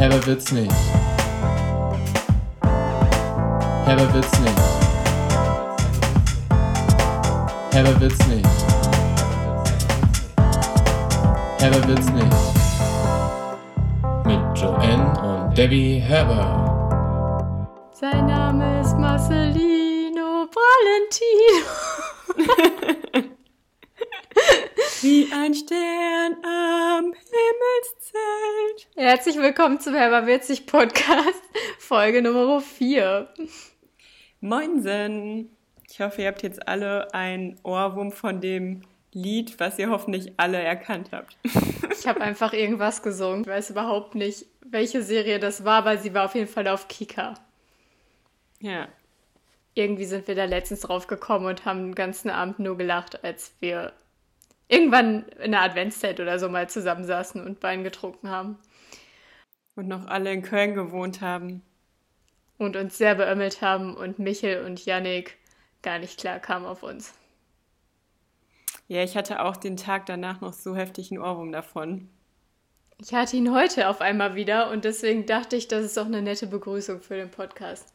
Herber wird's nicht. Herber wird's nicht. Herber wird's nicht. Herber wird's nicht. Mit Joanne und Debbie Herber. Sein Name ist Marcelino Valentino. Wie ein Stern am Himmelszelt. Herzlich willkommen zum Herber Witzig Podcast, Folge Nummer 4. Moinsen. Ich hoffe, ihr habt jetzt alle einen Ohrwurm von dem Lied, was ihr hoffentlich alle erkannt habt. Ich habe einfach irgendwas gesungen. Ich weiß überhaupt nicht, welche Serie das war, aber sie war auf jeden Fall auf Kika. Ja. Irgendwie sind wir da letztens drauf gekommen und haben den ganzen Abend nur gelacht, als wir irgendwann in der Adventszeit oder so mal zusammensaßen und Wein getrunken haben. Und noch alle in Köln gewohnt haben. Und uns sehr beömmelt haben und Michel und Yannick gar nicht klar kamen auf uns. Ja, ich hatte auch den Tag danach noch so heftig einen Ohrwurm davon. Ich hatte ihn heute auf einmal wieder und deswegen dachte ich, das ist doch eine nette Begrüßung für den Podcast.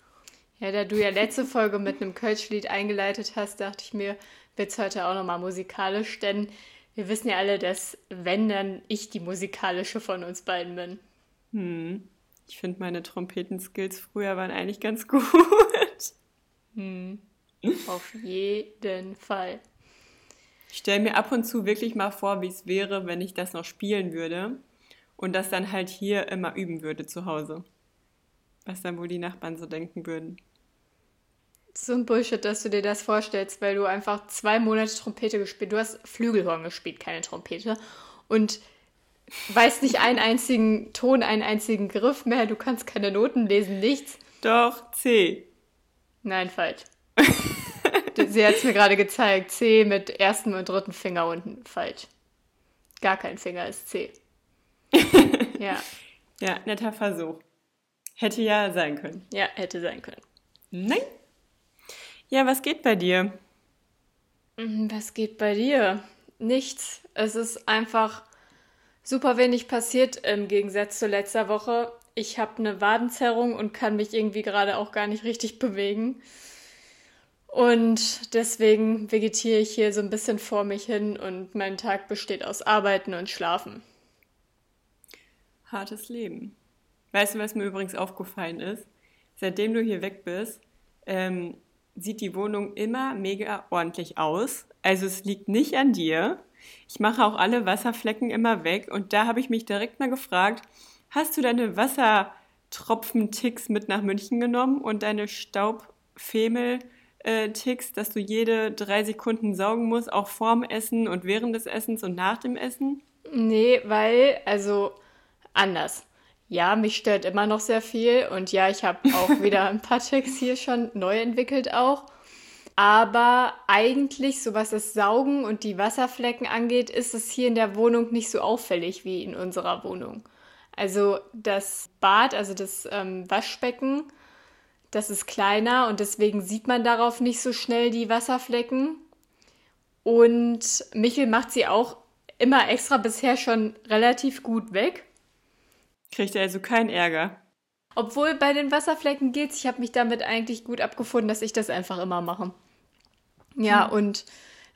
Ja, da du ja letzte Folge mit einem Kölsch-Lied eingeleitet hast, dachte ich mir, wird es heute auch nochmal musikalisch, denn wir wissen ja alle, dass wenn dann ich die musikalische von uns beiden bin. Hm. Ich finde, meine Trompetenskills früher waren eigentlich ganz gut. Hm. Auf jeden Fall. Ich stelle mir ab und zu wirklich mal vor, wie es wäre, wenn ich das noch spielen würde und das dann halt hier immer üben würde zu Hause. Was dann wohl die Nachbarn so denken würden. So ein Bullshit, dass du dir das vorstellst, weil du einfach zwei Monate Trompete gespielt Du hast Flügelhorn gespielt, keine Trompete. Und weißt nicht einen einzigen Ton, einen einzigen Griff mehr. Du kannst keine Noten lesen, nichts. Doch, C. Nein, falsch. Sie hat es mir gerade gezeigt. C mit ersten und dritten Finger unten. Falsch. Gar kein Finger ist C. ja. Ja, netter Versuch. Hätte ja sein können. Ja, hätte sein können. Nein. Ja, was geht bei dir? Mhm, Was geht bei dir? Nichts. Es ist einfach super wenig passiert im Gegensatz zu letzter Woche. Ich habe eine Wadenzerrung und kann mich irgendwie gerade auch gar nicht richtig bewegen. Und deswegen vegetiere ich hier so ein bisschen vor mich hin und mein Tag besteht aus Arbeiten und Schlafen. Hartes Leben. Weißt du, was mir übrigens aufgefallen ist? Seitdem du hier weg bist, ähm, sieht die Wohnung immer mega ordentlich aus. Also es liegt nicht an dir. Ich mache auch alle Wasserflecken immer weg. Und da habe ich mich direkt mal gefragt, hast du deine Wassertropfen-Ticks mit nach München genommen und deine Staubfemel-Ticks, dass du jede drei Sekunden saugen musst, auch vorm Essen und während des Essens und nach dem Essen? Nee, weil, also anders. Ja, mich stört immer noch sehr viel und ja, ich habe auch wieder ein paar Ticks hier schon neu entwickelt auch. Aber eigentlich, so was das Saugen und die Wasserflecken angeht, ist es hier in der Wohnung nicht so auffällig wie in unserer Wohnung. Also das Bad, also das ähm, Waschbecken, das ist kleiner und deswegen sieht man darauf nicht so schnell die Wasserflecken. Und Michel macht sie auch immer extra bisher schon relativ gut weg. Kriegt er also keinen Ärger. Obwohl bei den Wasserflecken geht's. Ich habe mich damit eigentlich gut abgefunden, dass ich das einfach immer mache. Ja, und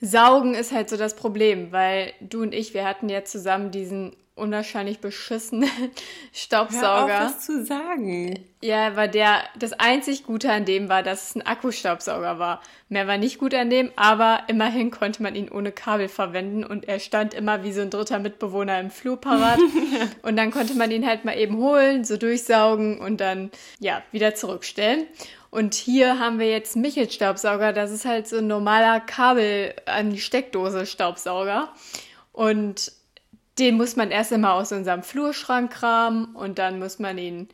saugen ist halt so das Problem, weil du und ich, wir hatten ja zusammen diesen unwahrscheinlich beschissenen Hör Staubsauger. auf, was zu sagen. Ja, aber der, das einzig Gute an dem war, dass es ein Akkustaubsauger war. Mehr war nicht gut an dem, aber immerhin konnte man ihn ohne Kabel verwenden und er stand immer wie so ein dritter Mitbewohner im Flur parat. und dann konnte man ihn halt mal eben holen, so durchsaugen und dann, ja, wieder zurückstellen. Und hier haben wir jetzt Michels Staubsauger. Das ist halt so ein normaler Kabel an die Steckdose Staubsauger. Und den muss man erst einmal aus unserem Flurschrank kramen und dann muss man ihn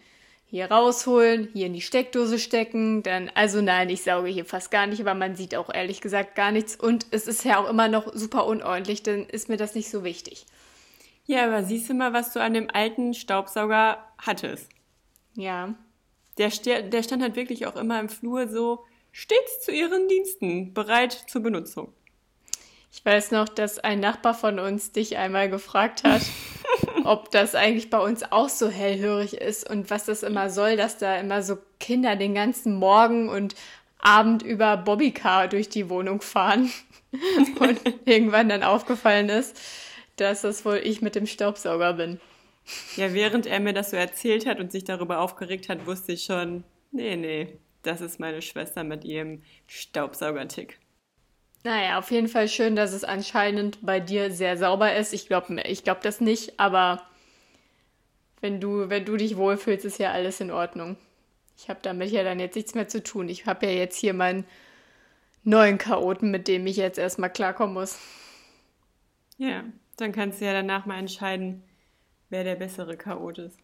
hier rausholen, hier in die Steckdose stecken. Dann, also nein, ich sauge hier fast gar nicht, aber man sieht auch ehrlich gesagt gar nichts. Und es ist ja auch immer noch super unordentlich, dann ist mir das nicht so wichtig. Ja, aber siehst du mal, was du an dem alten Staubsauger hattest. Ja. Der, der stand halt wirklich auch immer im Flur so stets zu ihren Diensten, bereit zur Benutzung. Ich weiß noch, dass ein Nachbar von uns dich einmal gefragt hat, ob das eigentlich bei uns auch so hellhörig ist und was das immer soll, dass da immer so Kinder den ganzen Morgen und Abend über Bobbycar durch die Wohnung fahren und irgendwann dann aufgefallen ist, dass das wohl ich mit dem Staubsauger bin. Ja, während er mir das so erzählt hat und sich darüber aufgeregt hat, wusste ich schon, nee, nee, das ist meine Schwester mit ihrem Staubsaugertick. Naja, auf jeden Fall schön, dass es anscheinend bei dir sehr sauber ist. Ich glaube ich glaub das nicht, aber wenn du, wenn du dich wohlfühlst, ist ja alles in Ordnung. Ich habe damit ja dann jetzt nichts mehr zu tun. Ich habe ja jetzt hier meinen neuen Chaoten, mit dem ich jetzt erstmal klarkommen muss. Ja, dann kannst du ja danach mal entscheiden, wer der bessere Chaot ist.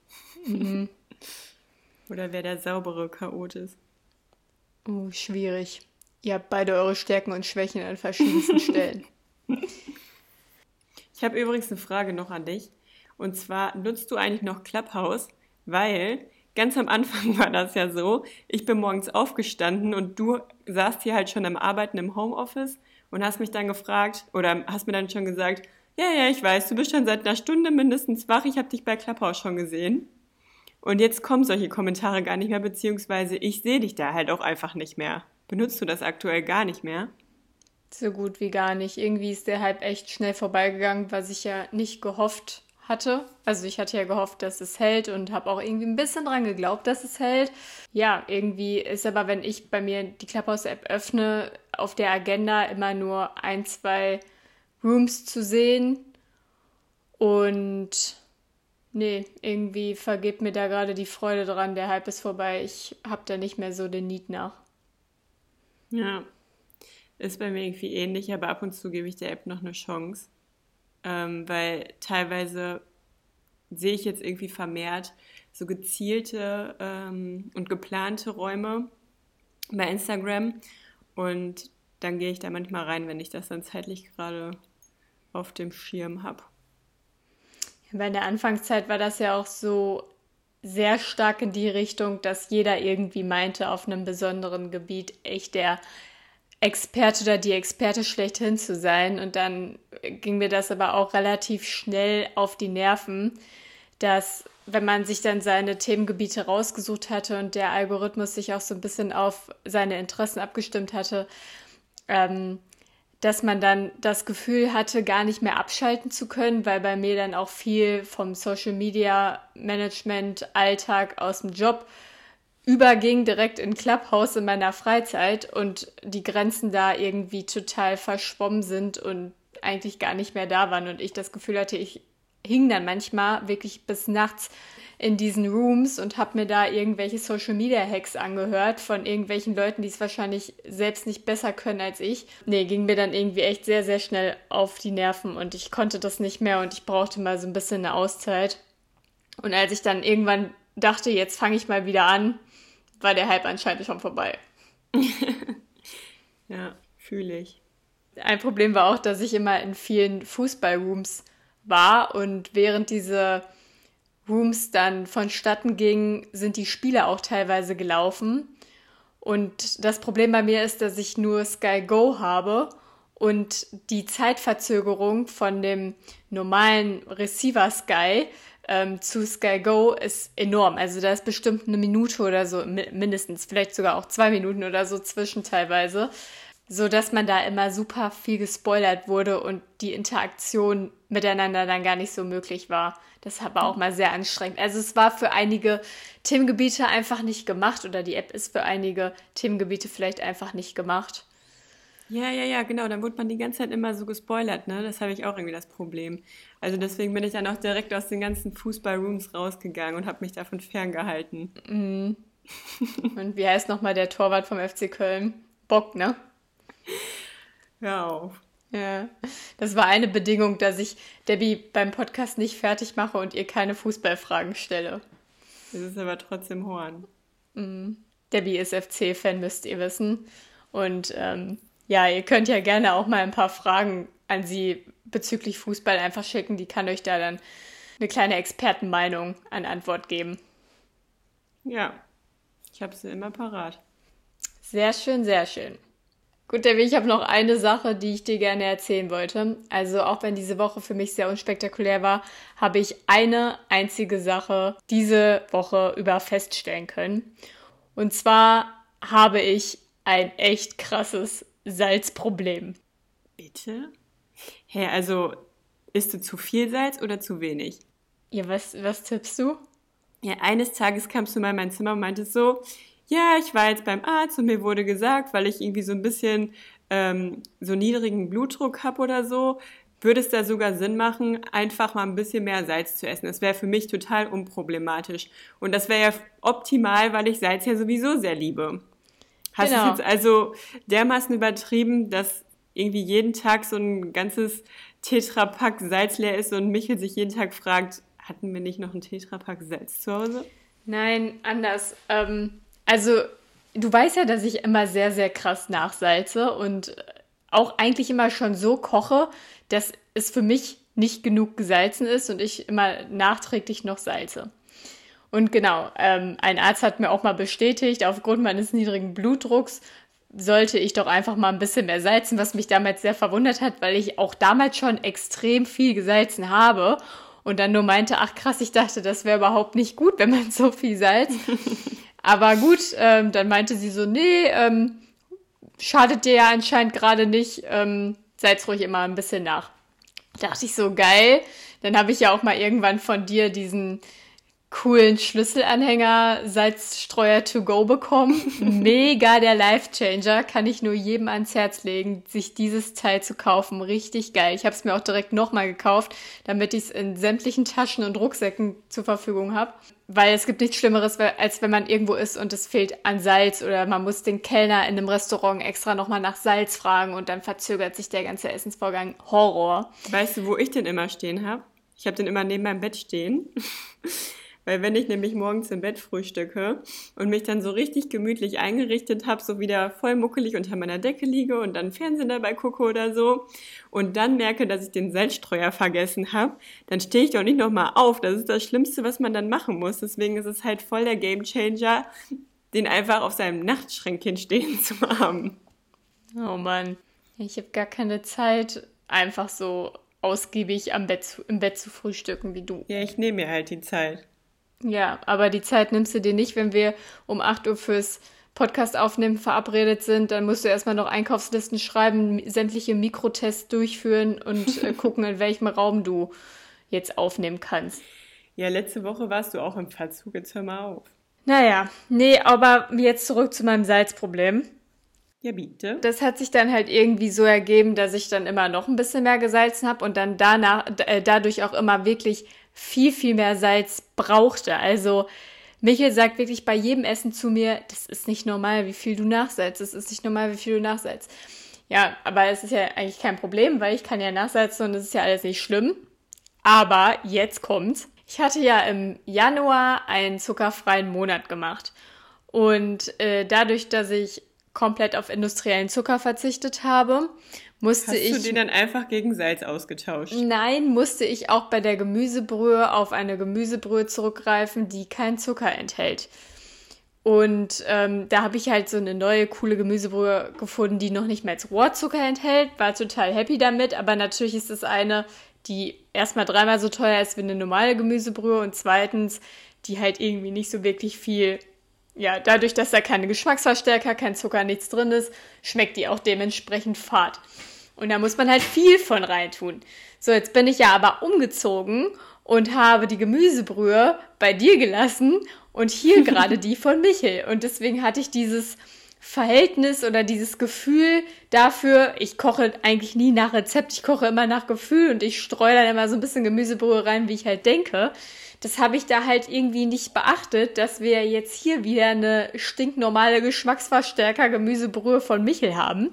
Mhm. Oder wer der saubere Chaot ist. Oh, schwierig. Ihr habt beide eure Stärken und Schwächen an verschiedensten Stellen. Ich habe übrigens eine Frage noch an dich. Und zwar, nutzt du eigentlich noch Clubhouse? Weil ganz am Anfang war das ja so, ich bin morgens aufgestanden und du saßt hier halt schon am Arbeiten im Homeoffice und hast mich dann gefragt oder hast mir dann schon gesagt, ja, ja, ich weiß, du bist schon seit einer Stunde mindestens wach, ich habe dich bei Clubhouse schon gesehen. Und jetzt kommen solche Kommentare gar nicht mehr, beziehungsweise ich sehe dich da halt auch einfach nicht mehr. Benutzt du das aktuell gar nicht mehr? So gut wie gar nicht. Irgendwie ist der Hype echt schnell vorbeigegangen, was ich ja nicht gehofft hatte. Also ich hatte ja gehofft, dass es hält und habe auch irgendwie ein bisschen dran geglaubt, dass es hält. Ja, irgendwie ist aber, wenn ich bei mir die Clubhouse-App öffne, auf der Agenda immer nur ein, zwei Rooms zu sehen. Und nee, irgendwie vergeht mir da gerade die Freude dran. Der Hype ist vorbei. Ich habe da nicht mehr so den Need nach. Ja, ist bei mir irgendwie ähnlich, aber ab und zu gebe ich der App noch eine Chance ähm, weil teilweise sehe ich jetzt irgendwie vermehrt so gezielte ähm, und geplante Räume bei Instagram und dann gehe ich da manchmal rein, wenn ich das dann zeitlich gerade auf dem Schirm habe. Bei der Anfangszeit war das ja auch so sehr stark in die Richtung, dass jeder irgendwie meinte, auf einem besonderen Gebiet echt der Experte oder die Experte schlechthin zu sein. Und dann ging mir das aber auch relativ schnell auf die Nerven, dass wenn man sich dann seine Themengebiete rausgesucht hatte und der Algorithmus sich auch so ein bisschen auf seine Interessen abgestimmt hatte, ähm, dass man dann das Gefühl hatte, gar nicht mehr abschalten zu können, weil bei mir dann auch viel vom Social Media Management Alltag aus dem Job überging direkt in Clubhouse in meiner Freizeit und die Grenzen da irgendwie total verschwommen sind und eigentlich gar nicht mehr da waren und ich das Gefühl hatte, ich hing dann manchmal wirklich bis nachts in diesen Rooms und habe mir da irgendwelche Social Media Hacks angehört von irgendwelchen Leuten, die es wahrscheinlich selbst nicht besser können als ich. Nee, ging mir dann irgendwie echt sehr, sehr schnell auf die Nerven und ich konnte das nicht mehr und ich brauchte mal so ein bisschen eine Auszeit. Und als ich dann irgendwann dachte, jetzt fange ich mal wieder an, war der Hype anscheinend schon vorbei. ja, fühle ich. Ein Problem war auch, dass ich immer in vielen Fußballrooms war und während diese Rooms dann vonstatten gingen, sind die Spiele auch teilweise gelaufen. Und das Problem bei mir ist, dass ich nur Sky Go habe und die Zeitverzögerung von dem normalen Receiver Sky ähm, zu Sky Go ist enorm. Also da ist bestimmt eine Minute oder so mindestens, vielleicht sogar auch zwei Minuten oder so zwischen teilweise, so dass man da immer super viel gespoilert wurde und die Interaktion miteinander dann gar nicht so möglich war. Das war auch mal sehr anstrengend. Also es war für einige Themengebiete einfach nicht gemacht oder die App ist für einige Themengebiete vielleicht einfach nicht gemacht. Ja, ja, ja, genau. Dann wurde man die ganze Zeit immer so gespoilert, ne? Das habe ich auch irgendwie das Problem. Also deswegen bin ich dann auch direkt aus den ganzen Fußballrooms rausgegangen und habe mich davon ferngehalten. Mhm. und wie heißt nochmal der Torwart vom FC Köln? Bock, ne? Hör auf. Ja, das war eine Bedingung, dass ich Debbie beim Podcast nicht fertig mache und ihr keine Fußballfragen stelle. Das ist aber trotzdem Horn. Mhm. Debbie ist FC-Fan, müsst ihr wissen. Und ähm, ja, ihr könnt ja gerne auch mal ein paar Fragen an sie bezüglich Fußball einfach schicken. Die kann euch da dann eine kleine Expertenmeinung an Antwort geben. Ja, ich habe sie immer parat. Sehr schön, sehr schön. Gut, Debbie, ich habe noch eine Sache, die ich dir gerne erzählen wollte. Also auch wenn diese Woche für mich sehr unspektakulär war, habe ich eine einzige Sache diese Woche über feststellen können. Und zwar habe ich ein echt krasses Salzproblem. Bitte? Hä, also isst du zu viel Salz oder zu wenig? Ja, was, was tippst du? Ja, eines Tages kamst du mal in mein Zimmer und meintest so, ja, ich war jetzt beim Arzt und mir wurde gesagt, weil ich irgendwie so ein bisschen ähm, so niedrigen Blutdruck habe oder so, würde es da sogar Sinn machen, einfach mal ein bisschen mehr Salz zu essen. Das wäre für mich total unproblematisch. Und das wäre ja optimal, weil ich Salz ja sowieso sehr liebe. Hast genau. du jetzt also dermaßen übertrieben, dass irgendwie jeden Tag so ein ganzes Tetrapack Salz leer ist und Michel sich jeden Tag fragt, hatten wir nicht noch ein Tetrapack Salz zu Hause? Nein, anders. Ähm, also, du weißt ja, dass ich immer sehr, sehr krass nachsalze und auch eigentlich immer schon so koche, dass es für mich nicht genug gesalzen ist und ich immer nachträglich noch salze. Und genau, ähm, ein Arzt hat mir auch mal bestätigt, aufgrund meines niedrigen Blutdrucks sollte ich doch einfach mal ein bisschen mehr salzen, was mich damals sehr verwundert hat, weil ich auch damals schon extrem viel gesalzen habe und dann nur meinte, ach krass, ich dachte, das wäre überhaupt nicht gut, wenn man so viel salzt. Aber gut, ähm, dann meinte sie so, nee, ähm, schadet dir ja anscheinend gerade nicht, ähm, salz ruhig immer ein bisschen nach. Da dachte ich so, geil. Dann habe ich ja auch mal irgendwann von dir diesen coolen Schlüsselanhänger Salzstreuer to go bekommen. Mega der Life-Changer. Kann ich nur jedem ans Herz legen, sich dieses Teil zu kaufen. Richtig geil. Ich habe es mir auch direkt nochmal gekauft, damit ich es in sämtlichen Taschen und Rucksäcken zur Verfügung habe. Weil es gibt nichts Schlimmeres, als wenn man irgendwo ist und es fehlt an Salz oder man muss den Kellner in einem Restaurant extra nochmal nach Salz fragen und dann verzögert sich der ganze Essensvorgang. Horror. Weißt du, wo ich den immer stehen habe? Ich habe den immer neben meinem Bett stehen. Weil wenn ich nämlich morgens im Bett frühstücke und mich dann so richtig gemütlich eingerichtet habe, so wieder voll muckelig unter meiner Decke liege und dann Fernsehen dabei gucke oder so und dann merke, dass ich den Salzstreuer vergessen habe, dann stehe ich doch nicht nochmal auf. Das ist das Schlimmste, was man dann machen muss. Deswegen ist es halt voll der Gamechanger, den einfach auf seinem Nachtschränkchen stehen zu haben. Oh Mann, ich habe gar keine Zeit, einfach so ausgiebig am Bett, im Bett zu frühstücken wie du. Ja, ich nehme mir halt die Zeit. Ja, aber die Zeit nimmst du dir nicht, wenn wir um 8 Uhr fürs Podcast aufnehmen verabredet sind. Dann musst du erstmal noch Einkaufslisten schreiben, sämtliche Mikrotests durchführen und äh, gucken, in welchem Raum du jetzt aufnehmen kannst. Ja, letzte Woche warst du auch im Verzug. Jetzt hör mal auf. Naja, nee, aber jetzt zurück zu meinem Salzproblem. Ja, bitte. Das hat sich dann halt irgendwie so ergeben, dass ich dann immer noch ein bisschen mehr gesalzen habe und dann danach, äh, dadurch auch immer wirklich viel, viel mehr Salz brauchte. Also Michael sagt wirklich bei jedem Essen zu mir, das ist nicht normal, wie viel du nachsalzt. Das ist nicht normal, wie viel du nachsalzt. Ja, aber es ist ja eigentlich kein Problem, weil ich kann ja nachsalzen und es ist ja alles nicht schlimm. Aber jetzt kommt's. Ich hatte ja im Januar einen zuckerfreien Monat gemacht. Und äh, dadurch, dass ich komplett auf industriellen Zucker verzichtet habe, musste Hast ich. Hast du den dann einfach gegen Salz ausgetauscht? Nein, musste ich auch bei der Gemüsebrühe auf eine Gemüsebrühe zurückgreifen, die keinen Zucker enthält. Und ähm, da habe ich halt so eine neue coole Gemüsebrühe gefunden, die noch nicht mehr als Rohrzucker enthält. War total happy damit, aber natürlich ist es eine, die erstmal dreimal so teuer ist wie eine normale Gemüsebrühe und zweitens, die halt irgendwie nicht so wirklich viel ja, dadurch, dass da keine Geschmacksverstärker, kein Zucker, nichts drin ist, schmeckt die auch dementsprechend fad. Und da muss man halt viel von reintun. So, jetzt bin ich ja aber umgezogen und habe die Gemüsebrühe bei dir gelassen und hier gerade die von Michel. Und deswegen hatte ich dieses Verhältnis oder dieses Gefühl dafür, ich koche eigentlich nie nach Rezept, ich koche immer nach Gefühl und ich streue dann immer so ein bisschen Gemüsebrühe rein, wie ich halt denke das habe ich da halt irgendwie nicht beachtet, dass wir jetzt hier wieder eine stinknormale Geschmacksverstärker Gemüsebrühe von Michel haben.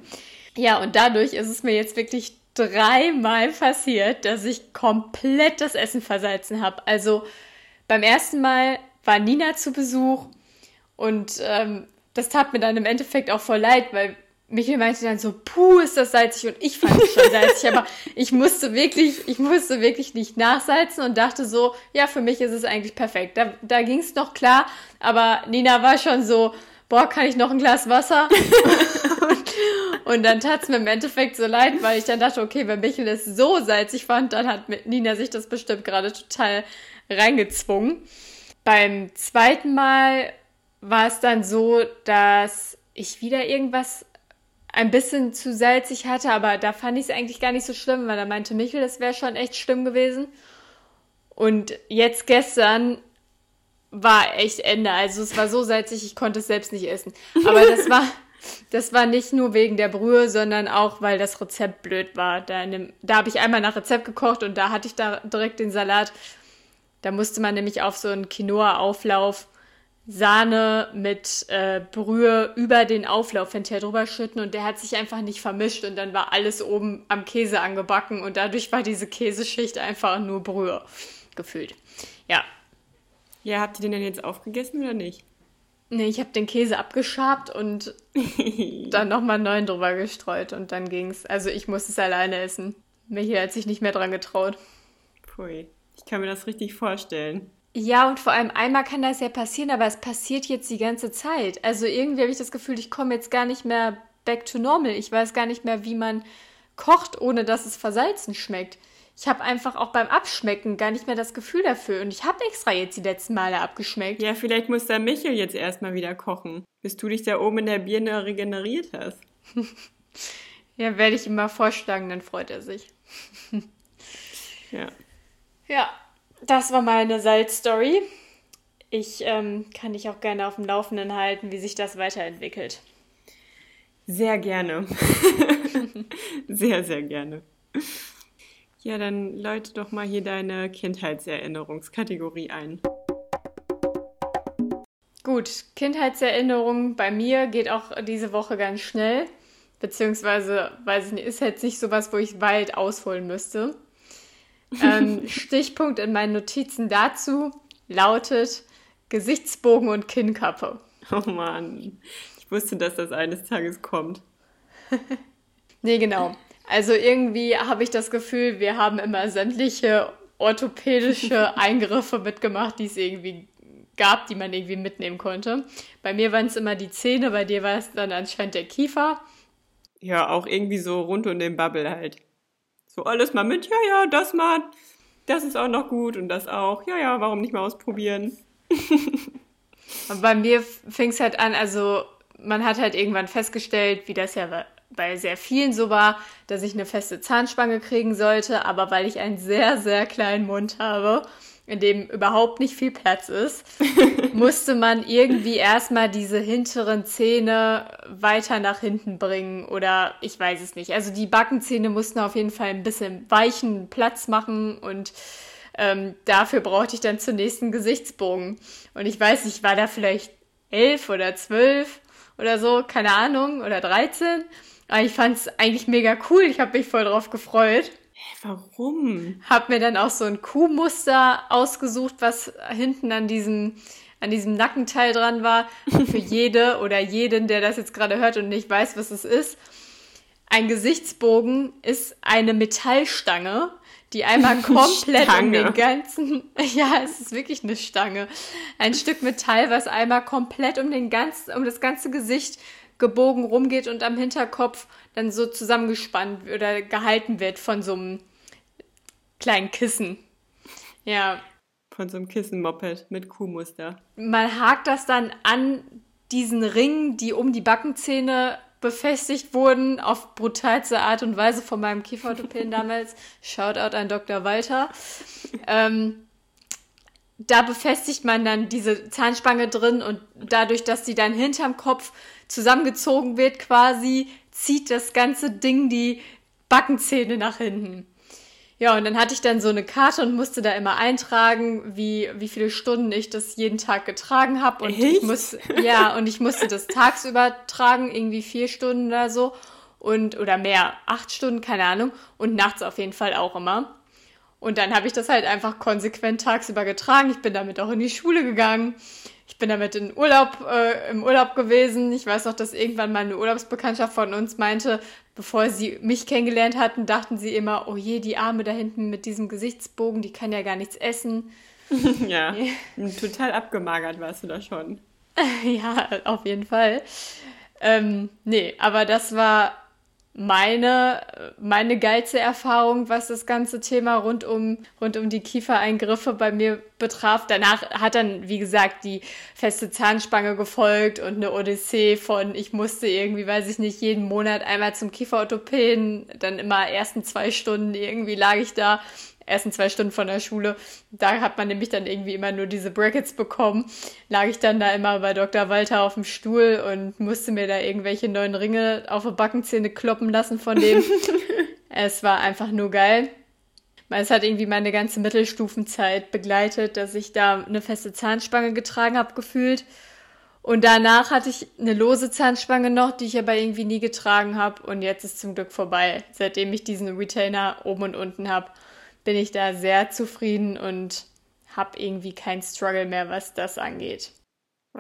Ja, und dadurch ist es mir jetzt wirklich dreimal passiert, dass ich komplett das Essen versalzen habe. Also beim ersten Mal war Nina zu Besuch und ähm, das tat mir dann im Endeffekt auch voll leid, weil Michael meinte dann so, puh, ist das salzig und ich fand es schon salzig, aber ich musste wirklich, ich musste wirklich nicht nachsalzen und dachte so, ja, für mich ist es eigentlich perfekt. Da, da ging es noch klar, aber Nina war schon so, boah, kann ich noch ein Glas Wasser? Und dann tat es mir im Endeffekt so leid, weil ich dann dachte, okay, wenn Michel es so salzig fand, dann hat Nina sich das bestimmt gerade total reingezwungen. Beim zweiten Mal war es dann so, dass ich wieder irgendwas ein bisschen zu salzig hatte, aber da fand ich es eigentlich gar nicht so schlimm, weil da meinte Michel, das wäre schon echt schlimm gewesen. Und jetzt gestern war echt Ende. Also es war so salzig, ich konnte es selbst nicht essen. Aber das war, das war nicht nur wegen der Brühe, sondern auch, weil das Rezept blöd war. Da, da habe ich einmal nach Rezept gekocht und da hatte ich da direkt den Salat. Da musste man nämlich auf so einen Quinoa-Auflauf Sahne mit äh, Brühe über den Auflauf hinterher drüber schütten und der hat sich einfach nicht vermischt und dann war alles oben am Käse angebacken und dadurch war diese Käseschicht einfach nur Brühe gefühlt. Ja. Ja, habt ihr den denn jetzt aufgegessen oder nicht? Nee, ich habe den Käse abgeschabt und dann nochmal einen neuen drüber gestreut und dann ging's. Also ich musste es alleine essen. Michi hat sich nicht mehr dran getraut. Pui, ich kann mir das richtig vorstellen. Ja, und vor allem einmal kann das ja passieren, aber es passiert jetzt die ganze Zeit. Also irgendwie habe ich das Gefühl, ich komme jetzt gar nicht mehr back to normal. Ich weiß gar nicht mehr, wie man kocht, ohne dass es versalzen schmeckt. Ich habe einfach auch beim Abschmecken gar nicht mehr das Gefühl dafür. Und ich habe extra jetzt die letzten Male abgeschmeckt. Ja, vielleicht muss der Michel jetzt erstmal wieder kochen, bis du dich da oben in der Birne regeneriert hast. ja, werde ich ihm mal vorschlagen, dann freut er sich. ja. Ja, das war meine Salzstory. Ich ähm, kann dich auch gerne auf dem Laufenden halten, wie sich das weiterentwickelt. Sehr gerne. sehr, sehr gerne. Ja, dann läute doch mal hier deine Kindheitserinnerungskategorie ein. Gut, Kindheitserinnerung bei mir geht auch diese Woche ganz schnell. Beziehungsweise, weiß ich nicht, ist jetzt nicht sowas, wo ich weit ausholen müsste. Ähm, Stichpunkt in meinen Notizen dazu lautet Gesichtsbogen und Kinnkappe. Oh Mann, ich wusste, dass das eines Tages kommt. nee, genau. Also irgendwie habe ich das Gefühl, wir haben immer sämtliche orthopädische Eingriffe mitgemacht, die es irgendwie gab, die man irgendwie mitnehmen konnte. Bei mir waren es immer die Zähne, bei dir war es dann anscheinend der Kiefer. Ja, auch irgendwie so rund um den Bubble halt. So alles mal mit, ja, ja, das mal, das ist auch noch gut und das auch. Ja, ja, warum nicht mal ausprobieren? bei mir fing es halt an, also man hat halt irgendwann festgestellt, wie das ja bei sehr vielen so war, dass ich eine feste Zahnspange kriegen sollte, aber weil ich einen sehr, sehr kleinen Mund habe, in dem überhaupt nicht viel Platz ist, musste man irgendwie erstmal diese hinteren Zähne weiter nach hinten bringen oder ich weiß es nicht. Also die Backenzähne mussten auf jeden Fall ein bisschen weichen Platz machen und ähm, dafür brauchte ich dann zunächst einen Gesichtsbogen. Und ich weiß nicht, war da vielleicht elf oder zwölf oder so, keine Ahnung, oder dreizehn. Aber ich fand es eigentlich mega cool. Ich habe mich voll drauf gefreut. Warum? Hab mir dann auch so ein Kuhmuster ausgesucht, was hinten an diesem, an diesem Nackenteil dran war. Für jede oder jeden, der das jetzt gerade hört und nicht weiß, was es ist. Ein Gesichtsbogen ist eine Metallstange, die einmal komplett um den ganzen, ja, es ist wirklich eine Stange. Ein Stück Metall, was einmal komplett um den ganzen, um das ganze Gesicht gebogen rumgeht und am Hinterkopf dann so zusammengespannt oder gehalten wird von so einem kleinen Kissen. Ja. Von so einem Kissenmoped mit Kuhmuster. Man hakt das dann an diesen Ringen, die um die Backenzähne befestigt wurden, auf brutalste Art und Weise von meinem Kieferorthopäden damals. Shoutout an Dr. Walter. Ähm, da befestigt man dann diese Zahnspange drin und dadurch, dass die dann hinterm Kopf zusammengezogen wird quasi, zieht das ganze Ding die Backenzähne nach hinten. Ja, und dann hatte ich dann so eine Karte und musste da immer eintragen, wie, wie viele Stunden ich das jeden Tag getragen habe. Und Echt? ich muss, ja, und ich musste das tagsüber tragen, irgendwie vier Stunden oder so. Und, oder mehr, acht Stunden, keine Ahnung. Und nachts auf jeden Fall auch immer. Und dann habe ich das halt einfach konsequent tagsüber getragen. Ich bin damit auch in die Schule gegangen. Ich bin damit in Urlaub, äh, im Urlaub gewesen. Ich weiß noch, dass irgendwann mal eine Urlaubsbekanntschaft von uns meinte, bevor sie mich kennengelernt hatten, dachten sie immer, oh je, die Arme da hinten mit diesem Gesichtsbogen, die kann ja gar nichts essen. ja, total abgemagert warst du da schon. ja, auf jeden Fall. Ähm, nee, aber das war meine, meine geilste Erfahrung, was das ganze Thema rund um, rund um die Kiefereingriffe bei mir betraf. Danach hat dann, wie gesagt, die feste Zahnspange gefolgt und eine Odyssee von, ich musste irgendwie, weiß ich nicht, jeden Monat einmal zum Kieferorthopäden, dann immer ersten zwei Stunden irgendwie lag ich da ersten zwei Stunden von der Schule. Da hat man nämlich dann irgendwie immer nur diese Brackets bekommen. Lag ich dann da immer bei Dr. Walter auf dem Stuhl und musste mir da irgendwelche neuen Ringe auf die Backenzähne kloppen lassen von dem. es war einfach nur geil. Es hat irgendwie meine ganze Mittelstufenzeit begleitet, dass ich da eine feste Zahnspange getragen habe, gefühlt. Und danach hatte ich eine lose Zahnspange noch, die ich aber irgendwie nie getragen habe. Und jetzt ist zum Glück vorbei, seitdem ich diesen Retainer oben und unten habe bin ich da sehr zufrieden und habe irgendwie keinen Struggle mehr, was das angeht.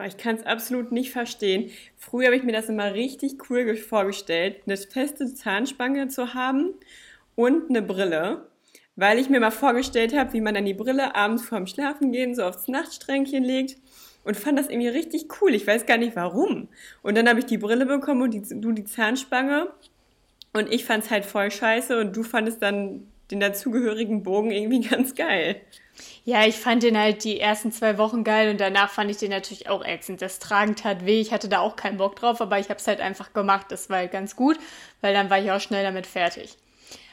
Ich kann es absolut nicht verstehen. Früher habe ich mir das immer richtig cool vorgestellt, eine feste Zahnspange zu haben und eine Brille, weil ich mir mal vorgestellt habe, wie man dann die Brille abends vorm Schlafengehen so aufs Nachtstränkchen legt und fand das irgendwie richtig cool. Ich weiß gar nicht warum. Und dann habe ich die Brille bekommen und die, du die Zahnspange und ich fand es halt voll scheiße und du fandest dann den dazugehörigen Bogen irgendwie ganz geil. Ja, ich fand den halt die ersten zwei Wochen geil und danach fand ich den natürlich auch ätzend. Das Tragen tat weh, ich hatte da auch keinen Bock drauf, aber ich habe es halt einfach gemacht. Das war halt ganz gut, weil dann war ich auch schnell damit fertig.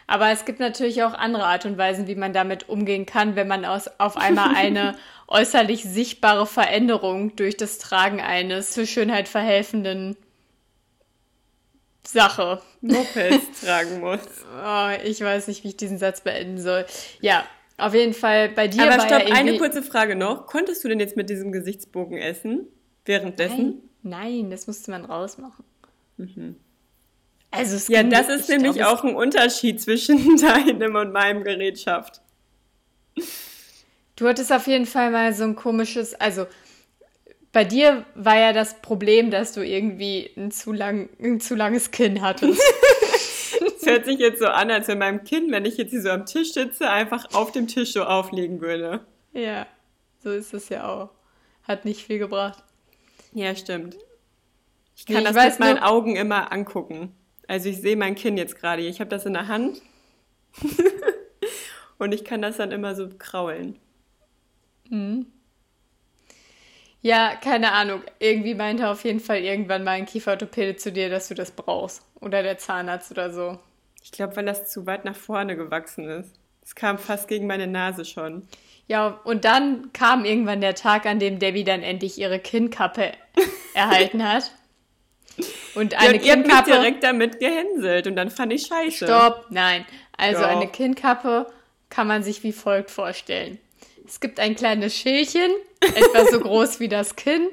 Aber es gibt natürlich auch andere Art und Weisen, wie man damit umgehen kann, wenn man aus, auf einmal eine äußerlich sichtbare Veränderung durch das Tragen eines zur Schönheit verhelfenden Sache. Mopeds tragen muss. Oh, ich weiß nicht, wie ich diesen Satz beenden soll. Ja, auf jeden Fall bei dir. Aber stopp, ja eine kurze Frage noch. Konntest du denn jetzt mit diesem Gesichtsbogen essen? Währenddessen? Nein, nein das musste man rausmachen. Mhm. Also es ja, das ist nämlich auch ein Unterschied zwischen deinem und meinem Gerätschaft. Du hattest auf jeden Fall mal so ein komisches, also bei dir war ja das Problem, dass du irgendwie ein zu, lang, ein zu langes Kinn hattest. Es hört sich jetzt so an, als wenn meinem Kinn, wenn ich jetzt hier so am Tisch sitze, einfach auf dem Tisch so auflegen würde. Ja, so ist es ja auch. Hat nicht viel gebracht. Ja, stimmt. Ich kann nee, ich das mit meinen Augen immer angucken. Also ich sehe mein Kinn jetzt gerade. Ich habe das in der Hand. Und ich kann das dann immer so kraulen. Mhm. Ja, keine Ahnung. Irgendwie meinte auf jeden Fall irgendwann mal ein Kieferorthopäde zu dir, dass du das brauchst. Oder der Zahnarzt oder so. Ich glaube, weil das zu weit nach vorne gewachsen ist. Es kam fast gegen meine Nase schon. Ja, und dann kam irgendwann der Tag, an dem Debbie dann endlich ihre Kinnkappe erhalten hat. Und eine ja, und Kinnkappe. Ihr direkt damit gehänselt und dann fand ich scheiße. Stopp, nein. Also Doch. eine Kinnkappe kann man sich wie folgt vorstellen. Es gibt ein kleines Schälchen, etwa so groß wie das Kinn.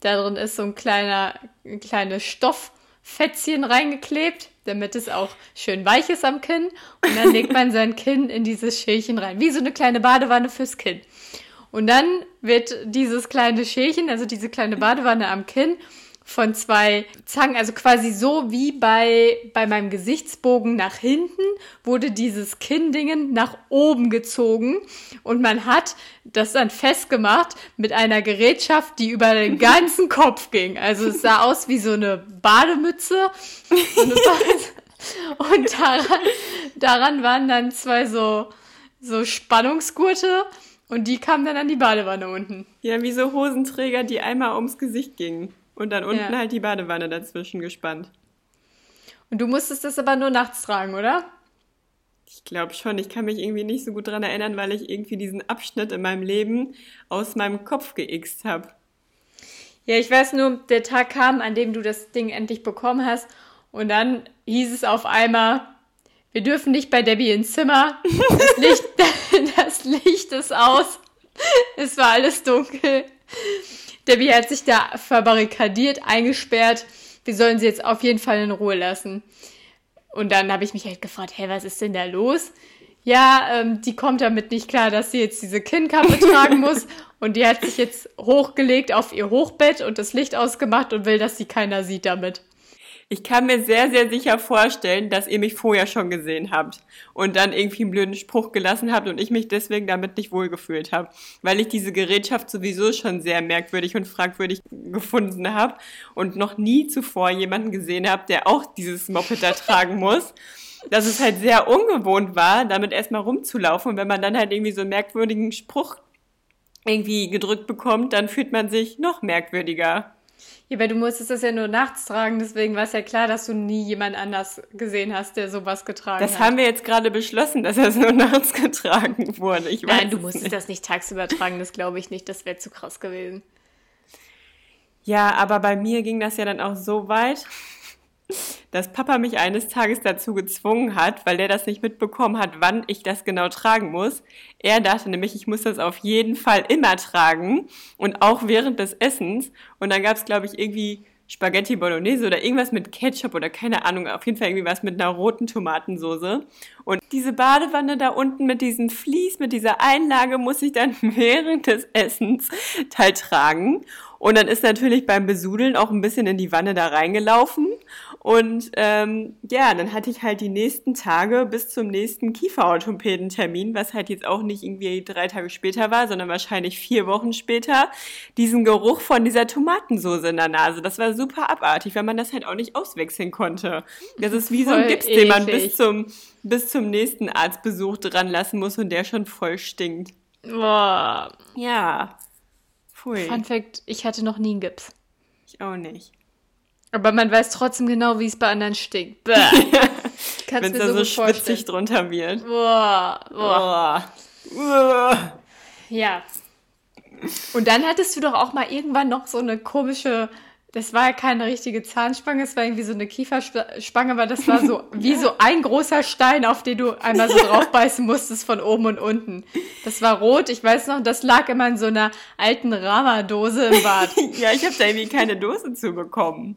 Darin ist so ein kleiner, ein kleines Stofffätzchen reingeklebt, damit es auch schön weich ist am Kinn. Und dann legt man sein Kinn in dieses Schälchen rein, wie so eine kleine Badewanne fürs Kinn. Und dann wird dieses kleine Schälchen, also diese kleine Badewanne am Kinn, von zwei Zangen, also quasi so wie bei, bei meinem Gesichtsbogen nach hinten, wurde dieses Kinndingen nach oben gezogen und man hat das dann festgemacht mit einer Gerätschaft, die über den ganzen Kopf ging. Also es sah aus wie so eine Bademütze und, und daran, daran waren dann zwei so, so Spannungsgurte und die kamen dann an die Badewanne unten. Ja, wie so Hosenträger, die einmal ums Gesicht gingen. Und dann unten ja. halt die Badewanne dazwischen gespannt. Und du musstest das aber nur nachts tragen, oder? Ich glaube schon. Ich kann mich irgendwie nicht so gut daran erinnern, weil ich irgendwie diesen Abschnitt in meinem Leben aus meinem Kopf geixt habe. Ja, ich weiß nur, der Tag kam, an dem du das Ding endlich bekommen hast. Und dann hieß es auf einmal, wir dürfen nicht bei Debbie ins Zimmer. Das Licht, das Licht ist aus. Es war alles dunkel. Debbie hat sich da verbarrikadiert, eingesperrt. Wir sollen sie jetzt auf jeden Fall in Ruhe lassen. Und dann habe ich mich halt gefragt, hey, was ist denn da los? Ja, ähm, die kommt damit nicht klar, dass sie jetzt diese Kinnkappe tragen muss. Und die hat sich jetzt hochgelegt auf ihr Hochbett und das Licht ausgemacht und will, dass sie keiner sieht damit. Ich kann mir sehr, sehr sicher vorstellen, dass ihr mich vorher schon gesehen habt und dann irgendwie einen blöden Spruch gelassen habt und ich mich deswegen damit nicht wohlgefühlt habe, weil ich diese Gerätschaft sowieso schon sehr merkwürdig und fragwürdig gefunden habe und noch nie zuvor jemanden gesehen habe, der auch dieses Moped da tragen muss. Dass es halt sehr ungewohnt war, damit erstmal rumzulaufen. Und wenn man dann halt irgendwie so einen merkwürdigen Spruch irgendwie gedrückt bekommt, dann fühlt man sich noch merkwürdiger. Ja, weil du musstest das ja nur nachts tragen, deswegen war es ja klar, dass du nie jemand anders gesehen hast, der sowas getragen Das hat. haben wir jetzt gerade beschlossen, dass er nur nachts getragen wurde. Ich weiß Nein, du es musstest nicht. das nicht tagsüber tragen, das glaube ich nicht, das wäre zu krass gewesen. Ja, aber bei mir ging das ja dann auch so weit, dass Papa mich eines Tages dazu gezwungen hat, weil der das nicht mitbekommen hat, wann ich das genau tragen muss. Er dachte nämlich, ich muss das auf jeden Fall immer tragen und auch während des Essens. Und dann gab es, glaube ich, irgendwie Spaghetti Bolognese oder irgendwas mit Ketchup oder keine Ahnung, auf jeden Fall irgendwie was mit einer roten Tomatensoße. Und diese Badewanne da unten mit diesem Vlies, mit dieser Einlage muss ich dann während des Essens halt tragen. Und dann ist natürlich beim Besudeln auch ein bisschen in die Wanne da reingelaufen. Und ähm, ja, dann hatte ich halt die nächsten Tage bis zum nächsten Kieferorthopädentermin, was halt jetzt auch nicht irgendwie drei Tage später war, sondern wahrscheinlich vier Wochen später, diesen Geruch von dieser Tomatensoße in der Nase. Das war super abartig, weil man das halt auch nicht auswechseln konnte. Das ist wie so ein Voll Gips, den man bis zum, bis zum nächsten Arztbesuch dran lassen muss und der schon voll stinkt. Boah. Ja. Pfui. Fun Fact, ich hatte noch nie einen Gips. Ich auch nicht. Aber man weiß trotzdem genau, wie es bei anderen stinkt. Bäh. Kannst Wenn es mir da so so schwitzig drunter wird. Boah, boah. Uah. Ja. Und dann hattest du doch auch mal irgendwann noch so eine komische, das war ja keine richtige Zahnspange, es war irgendwie so eine Kieferspange, aber das war so wie so ein großer Stein, auf den du einmal so draufbeißen musstest von oben und unten. Das war rot, ich weiß noch, das lag immer in so einer alten Rama-Dose im Bad. Ja, ich habe da irgendwie keine Dose zu bekommen.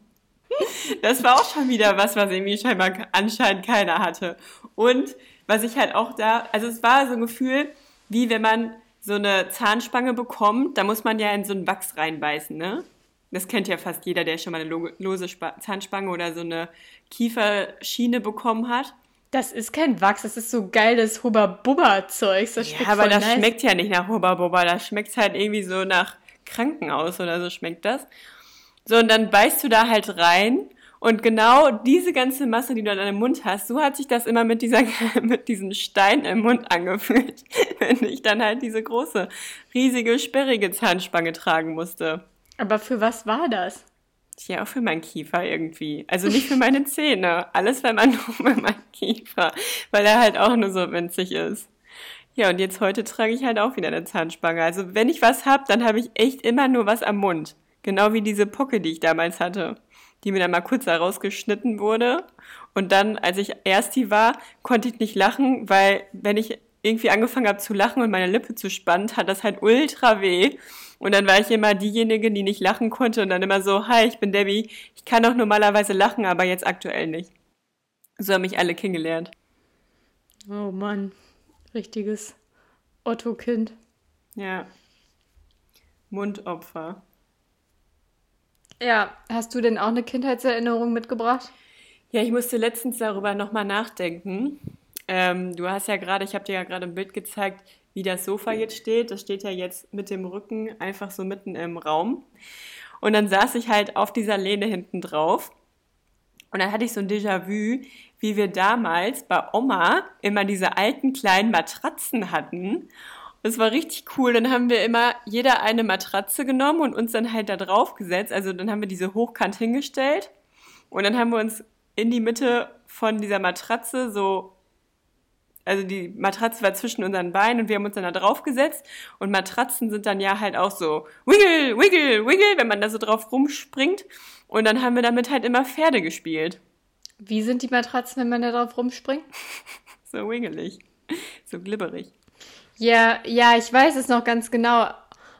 Das war auch schon wieder was, was irgendwie scheinbar anscheinend keiner hatte. Und was ich halt auch da, also es war so ein Gefühl, wie wenn man so eine Zahnspange bekommt, da muss man ja in so einen Wachs reinbeißen, ne? Das kennt ja fast jeder, der schon mal eine lo- lose Spa Zahnspange oder so eine Kieferschiene bekommen hat. Das ist kein Wachs, das ist so geiles Hubba-Bubba-Zeugs. Das schmeckt Ja, aber das nice. schmeckt ja nicht nach Hubba Bubba, das schmeckt halt irgendwie so nach Krankenhaus oder so schmeckt das. So, und dann beißt du da halt rein und genau diese ganze Masse, die du an deinem Mund hast, so hat sich das immer mit dieser, mit diesem Stein im Mund angefühlt, wenn ich dann halt diese große, riesige, sperrige Zahnspange tragen musste. Aber für was war das? Ja, auch für meinen Kiefer irgendwie. Also nicht für meine Zähne. Alles wenn man nur für meinen Kiefer, weil er halt auch nur so winzig ist. Ja, und jetzt heute trage ich halt auch wieder eine Zahnspange. Also wenn ich was hab, dann habe ich echt immer nur was am Mund. Genau wie diese Pocke, die ich damals hatte, die mir dann mal kurz herausgeschnitten wurde. Und dann, als ich erst die war, konnte ich nicht lachen, weil wenn ich irgendwie angefangen habe zu lachen und meine Lippe zu spannen, hat das halt ultra weh. Und dann war ich immer diejenige, die nicht lachen konnte und dann immer so, hi, ich bin Debbie, ich kann auch normalerweise lachen, aber jetzt aktuell nicht. So haben mich alle kennengelernt. Oh Mann, richtiges Otto-Kind. Ja. Mundopfer. Ja, hast du denn auch eine Kindheitserinnerung mitgebracht? Ja, ich musste letztens darüber nochmal nachdenken. Ähm, du hast ja gerade, ich habe dir ja gerade ein Bild gezeigt, wie das Sofa jetzt steht. Das steht ja jetzt mit dem Rücken einfach so mitten im Raum. Und dann saß ich halt auf dieser Lehne hinten drauf. Und dann hatte ich so ein Déjà-vu, wie wir damals bei Oma immer diese alten kleinen Matratzen hatten. Das war richtig cool. Dann haben wir immer jeder eine Matratze genommen und uns dann halt da drauf gesetzt. Also dann haben wir diese hochkant hingestellt. Und dann haben wir uns in die Mitte von dieser Matratze so, also die Matratze war zwischen unseren Beinen und wir haben uns dann da drauf gesetzt. Und Matratzen sind dann ja halt auch so wiggle, wiggle, wiggle, wenn man da so drauf rumspringt. Und dann haben wir damit halt immer Pferde gespielt. Wie sind die Matratzen, wenn man da drauf rumspringt? So wiggelig. So glibberig. Ja, ja, ich weiß es noch ganz genau.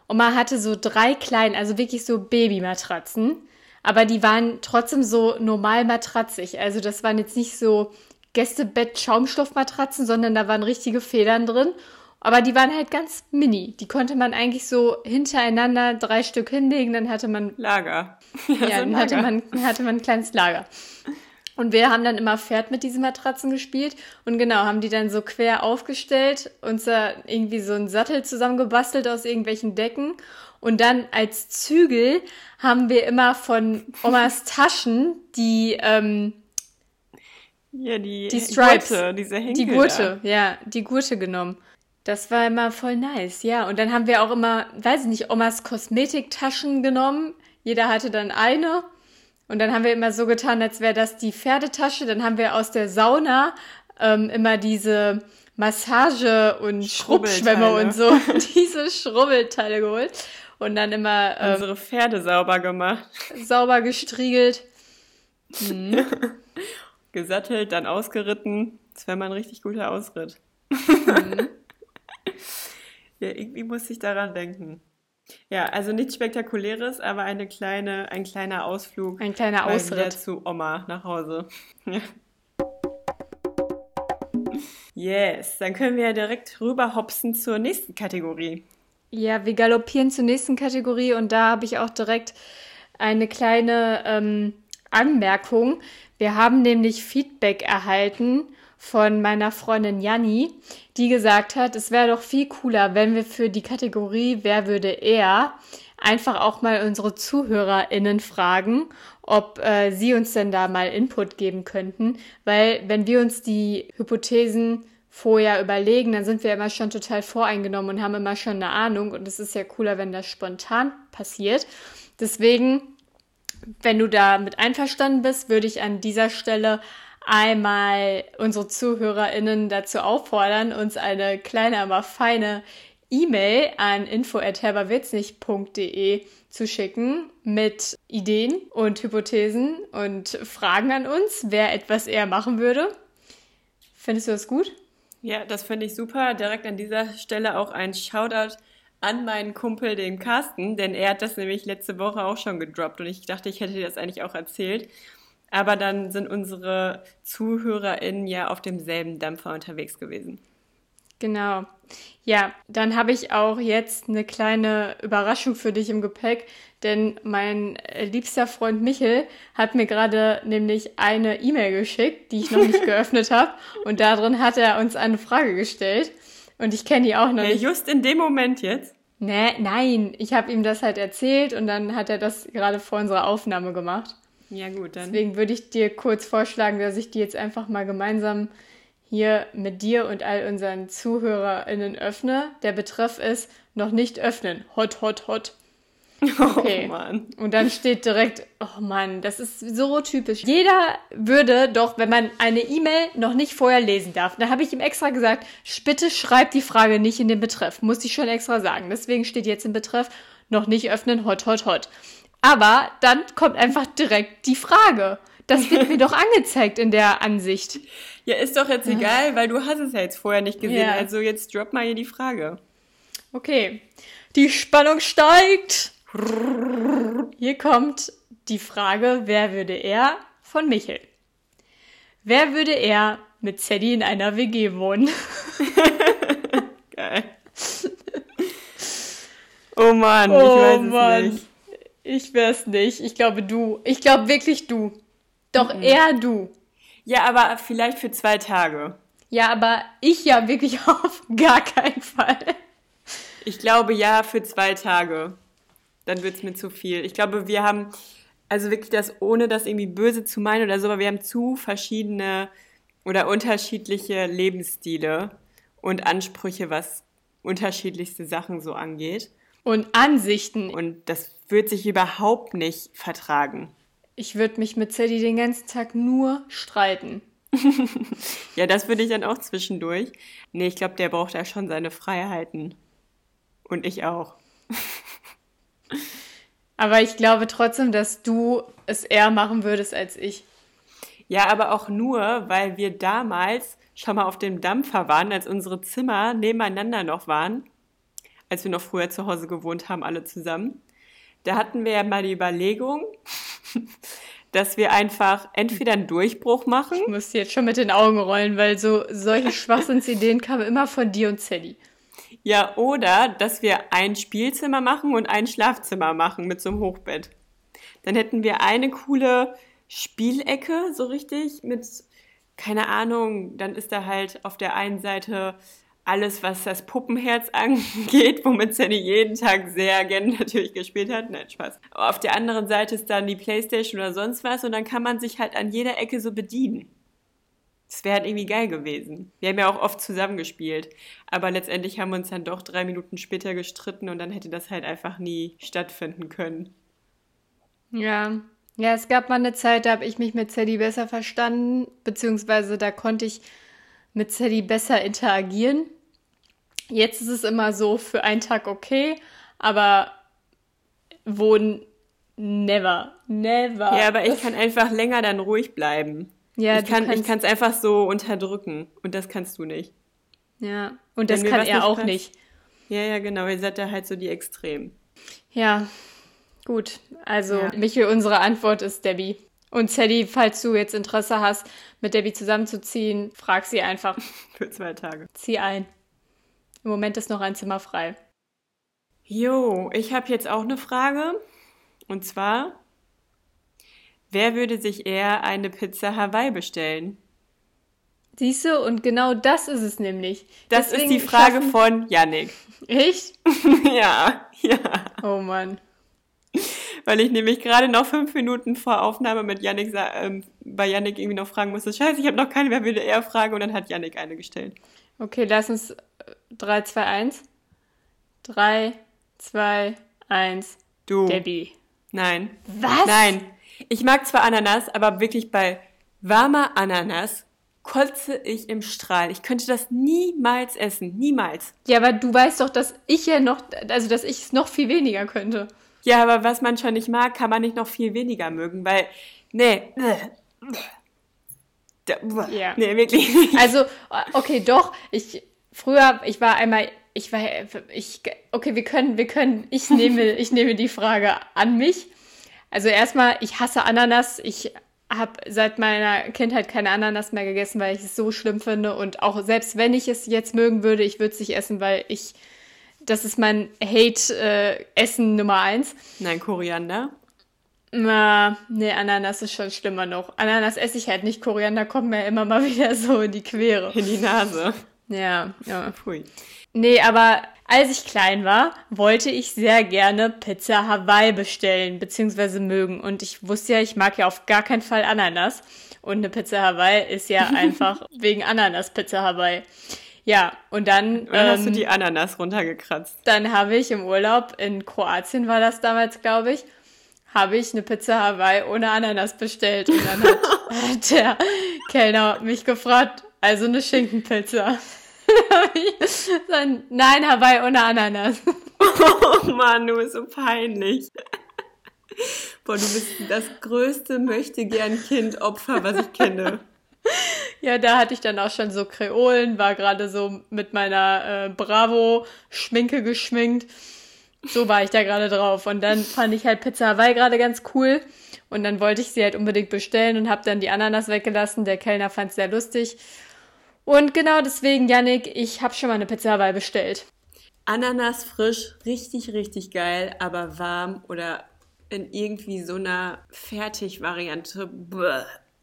Oma hatte so drei kleinen, also wirklich so Babymatratzen. Aber die waren trotzdem so normal matratzig. Also das waren jetzt nicht so Gästebett-Schaumstoffmatratzen, sondern da waren richtige Federn drin. Aber die waren halt ganz mini. Die konnte man eigentlich so hintereinander drei Stück hinlegen, dann hatte man, Lager. ja, so ein dann hatte Lager. man, hatte man ein kleines Lager. Und wir haben dann immer Pferd mit diesen Matratzen gespielt und genau, haben die dann so quer aufgestellt, uns da irgendwie so einen Sattel zusammengebastelt aus irgendwelchen Decken. Und dann als Zügel haben wir immer von Omas Taschen die, ähm, Ja, die, die Stripes, Gurte, diese Henkel die Gurte, ja, die Gurte genommen. Das war immer voll nice, ja. Und dann haben wir auch immer, weiß ich nicht, Omas Kosmetiktaschen genommen. Jeder hatte dann eine. Und dann haben wir immer so getan, als wäre das die Pferdetasche. Dann haben wir aus der Sauna ähm, immer diese Massage- und Schrubbschwämme und so, diese Schrubbelteile geholt. Und dann immer da. ähm, Unsere Pferde sauber gemacht. sauber gestriegelt. Gesattelt, dann ausgeritten. Das wäre mal ein richtig guter Ausritt. ja, irgendwie muss ich daran denken. Ja, also nichts Spektakuläres, aber eine kleine, ein kleiner Ausflug. Ein kleiner Ausritt. zu Oma nach Hause. Yes, dann können wir ja direkt rüber hopsen zur nächsten Kategorie. Ja, wir galoppieren zur nächsten Kategorie und da habe ich auch direkt eine kleine ähm, Anmerkung. Wir haben nämlich Feedback erhalten von meiner Freundin Janni, die gesagt hat, es wäre doch viel cooler, wenn wir für die Kategorie Wer würde er einfach auch mal unsere ZuhörerInnen fragen, ob äh, sie uns denn da mal Input geben könnten. Weil wenn wir uns die Hypothesen vorher überlegen, dann sind wir immer schon total voreingenommen und haben immer schon eine Ahnung. Und es ist ja cooler, wenn das spontan passiert. Deswegen, wenn du damit einverstanden bist, würde ich an dieser Stelle einmal unsere ZuhörerInnen dazu auffordern, uns eine kleine, aber feine E-Mail an info.herberwitznig.de zu schicken mit Ideen und Hypothesen und Fragen an uns, wer etwas eher machen würde. Findest du das gut? Ja, das finde ich super. Direkt an dieser Stelle auch ein Shoutout an meinen Kumpel, den Carsten, denn er hat das nämlich letzte Woche auch schon gedroppt und ich dachte, ich hätte dir das eigentlich auch erzählt. Aber dann sind unsere ZuhörerInnen ja auf demselben Dampfer unterwegs gewesen. Genau. Ja, dann habe ich auch jetzt eine kleine Überraschung für dich im Gepäck, denn mein liebster Freund Michel hat mir gerade nämlich eine E-Mail geschickt, die ich noch nicht geöffnet habe und darin hat er uns eine Frage gestellt und ich kenne die auch noch Äh, nicht. just in dem Moment jetzt. Nee, nein, ich habe ihm das halt erzählt und dann hat er das gerade vor unserer Aufnahme gemacht. Ja gut, dann. Deswegen würde ich dir kurz vorschlagen, dass ich die jetzt einfach mal gemeinsam hier mit dir und all unseren ZuhörerInnen öffne. Der Betreff ist noch nicht öffnen. Hot, hot, hot. Okay. Oh Mann. Und dann steht direkt, oh Mann, das ist so typisch. Jeder würde doch, wenn man eine E-Mail noch nicht vorher lesen darf, da habe ich ihm extra gesagt, bitte schreib die Frage nicht in den Betreff. Muss ich schon extra sagen. Deswegen steht jetzt im Betreff, noch nicht öffnen, hot, hot, hot. Aber dann kommt einfach direkt die Frage. Das wird mir doch angezeigt in der Ansicht. Ja, ist doch jetzt egal, weil du hast es ja jetzt vorher nicht gesehen. Ja. Also jetzt drop mal hier die Frage. Okay. Die Spannung steigt. Hier kommt die Frage, wer würde er von Michel? Wer würde er mit Zeddy in einer WG wohnen? Geil. Oh Mann, ich Oh weiß es Mann. nicht. Ich wär's nicht. Ich glaube du. Ich glaube wirklich du. Doch eher du. Ja, aber vielleicht für zwei Tage. Ja, aber ich ja wirklich auf gar keinen Fall. Ich glaube ja für zwei Tage. Dann wird's mir zu viel. Ich glaube, wir haben, also wirklich das, ohne das irgendwie böse zu meinen oder so, aber wir haben zu verschiedene oder unterschiedliche Lebensstile und Ansprüche, was unterschiedlichste Sachen so angeht. Und Ansichten. Und das wird sich überhaupt nicht vertragen. Ich würde mich mit Zeddy den ganzen Tag nur streiten. Ja, das würde ich dann auch zwischendurch. Nee, ich glaube, der braucht da schon seine Freiheiten. Und ich auch. Aber ich glaube trotzdem, dass du es eher machen würdest als ich. Ja, aber auch nur, weil wir damals schon mal auf dem Dampfer waren, als unsere Zimmer nebeneinander noch waren, als wir noch früher zu Hause gewohnt haben, alle zusammen. Da hatten wir ja mal die Überlegung, dass wir einfach entweder einen Durchbruch machen. Ich muss jetzt schon mit den Augen rollen, weil so solche Schwachsinnsideen kamen immer von dir und Zeddy. Ja, oder dass wir ein Spielzimmer machen und ein Schlafzimmer machen mit so einem Hochbett. Dann hätten wir eine coole Spielecke, so richtig, mit, keine Ahnung, dann ist da halt auf der einen Seite alles, was das Puppenherz angeht, womit Sandy jeden Tag sehr gerne natürlich gespielt hat. Nein, Spaß. Aber auf der anderen Seite ist dann die Playstation oder sonst was und dann kann man sich halt an jeder Ecke so bedienen. Das wäre halt irgendwie geil gewesen. Wir haben ja auch oft zusammengespielt. Aber letztendlich haben wir uns dann doch drei Minuten später gestritten und dann hätte das halt einfach nie stattfinden können. Ja. Ja, es gab mal eine Zeit, da habe ich mich mit Sadie besser verstanden, beziehungsweise da konnte ich mit Sadie besser interagieren. Jetzt ist es immer so für einen Tag okay, aber wo never, never. Ja, aber ich kann einfach länger dann ruhig bleiben. Ja, ich kann es einfach so unterdrücken und das kannst du nicht. Ja, und das kann er auch passt. nicht. Ja, ja, genau, ihr seid da halt so die Extremen. Ja, gut. Also, ja. Michael, unsere Antwort ist Debbie. Und Sadie, falls du jetzt Interesse hast, mit Debbie zusammenzuziehen, frag sie einfach. Für zwei Tage. Zieh ein. Im Moment ist noch ein Zimmer frei. Jo, ich habe jetzt auch eine Frage. Und zwar, Wer würde sich eher eine Pizza Hawaii bestellen? Siehst du, und genau das ist es nämlich. Das Deswegen ist die Frage von Yannick. Ich? ja, ja. Oh Mann. Weil ich nämlich gerade noch fünf Minuten vor Aufnahme mit Yannick ähm, bei Yannick irgendwie noch fragen musste, scheiße, ich habe noch keine, wer würde eher fragen? Und dann hat Yannick eine gestellt. Okay, lass uns 3, 2, 1. 3, 2, 1. Du. Debbie. Nein. Was? Nein. Ich mag zwar Ananas, aber wirklich bei warmer Ananas kotze ich im Strahl. Ich könnte das niemals essen. Niemals. Ja, aber du weißt doch, dass ich ja noch, also dass ich es noch viel weniger könnte. Ja, aber was man schon nicht mag, kann man nicht noch viel weniger mögen, weil, nee. Ja. Nee, wirklich nicht. Also, okay, doch. Ich, früher, ich war einmal, ich war, ich, okay, wir können, wir können, ich nehme, ich nehme die Frage an mich. Also erstmal, ich hasse Ananas. Ich habe seit meiner Kindheit keine Ananas mehr gegessen, weil ich es so schlimm finde. Und auch selbst wenn ich es jetzt mögen würde, ich würde es nicht essen, weil ich, das ist mein Hate-Essen äh, Nummer eins. Nein, Koriander. Na, nee, Ananas ist schon schlimmer noch. Ananas esse ich halt nicht. Koriander kommt mir immer mal wieder so in die Quere. In die Nase. Ja, ja. Pfui. Nee, aber als ich klein war, wollte ich sehr gerne Pizza Hawaii bestellen, beziehungsweise mögen. Und ich wusste ja, ich mag ja auf gar keinen Fall Ananas. Und eine Pizza Hawaii ist ja einfach wegen Ananas Pizza Hawaii. Ja, und dann. dann ähm, hast du ähm, die Ananas runtergekratzt. Dann habe ich im Urlaub, in Kroatien war das damals, glaube ich, habe ich eine Pizza Hawaii ohne Ananas bestellt. Und dann hat der Kellner mich gefragt, also eine Schinkenpizza. Nein, Hawaii ohne Ananas. Oh Mann, du bist so peinlich. Boah, du bist das größte Möchtegern-Kind-Opfer, was ich kenne. Ja, da hatte ich dann auch schon so Kreolen, war gerade so mit meiner äh, Bravo-Schminke geschminkt. So war ich da gerade drauf. Und dann fand ich halt Pizza Hawaii gerade ganz cool. Und dann wollte ich sie halt unbedingt bestellen und habe dann die Ananas weggelassen. Der Kellner fand es sehr lustig. Und genau deswegen, Yannick, ich habe schon mal eine Pizza Hawaii bestellt. Ananas frisch, richtig, richtig geil, aber warm oder in irgendwie so einer Fertigvariante.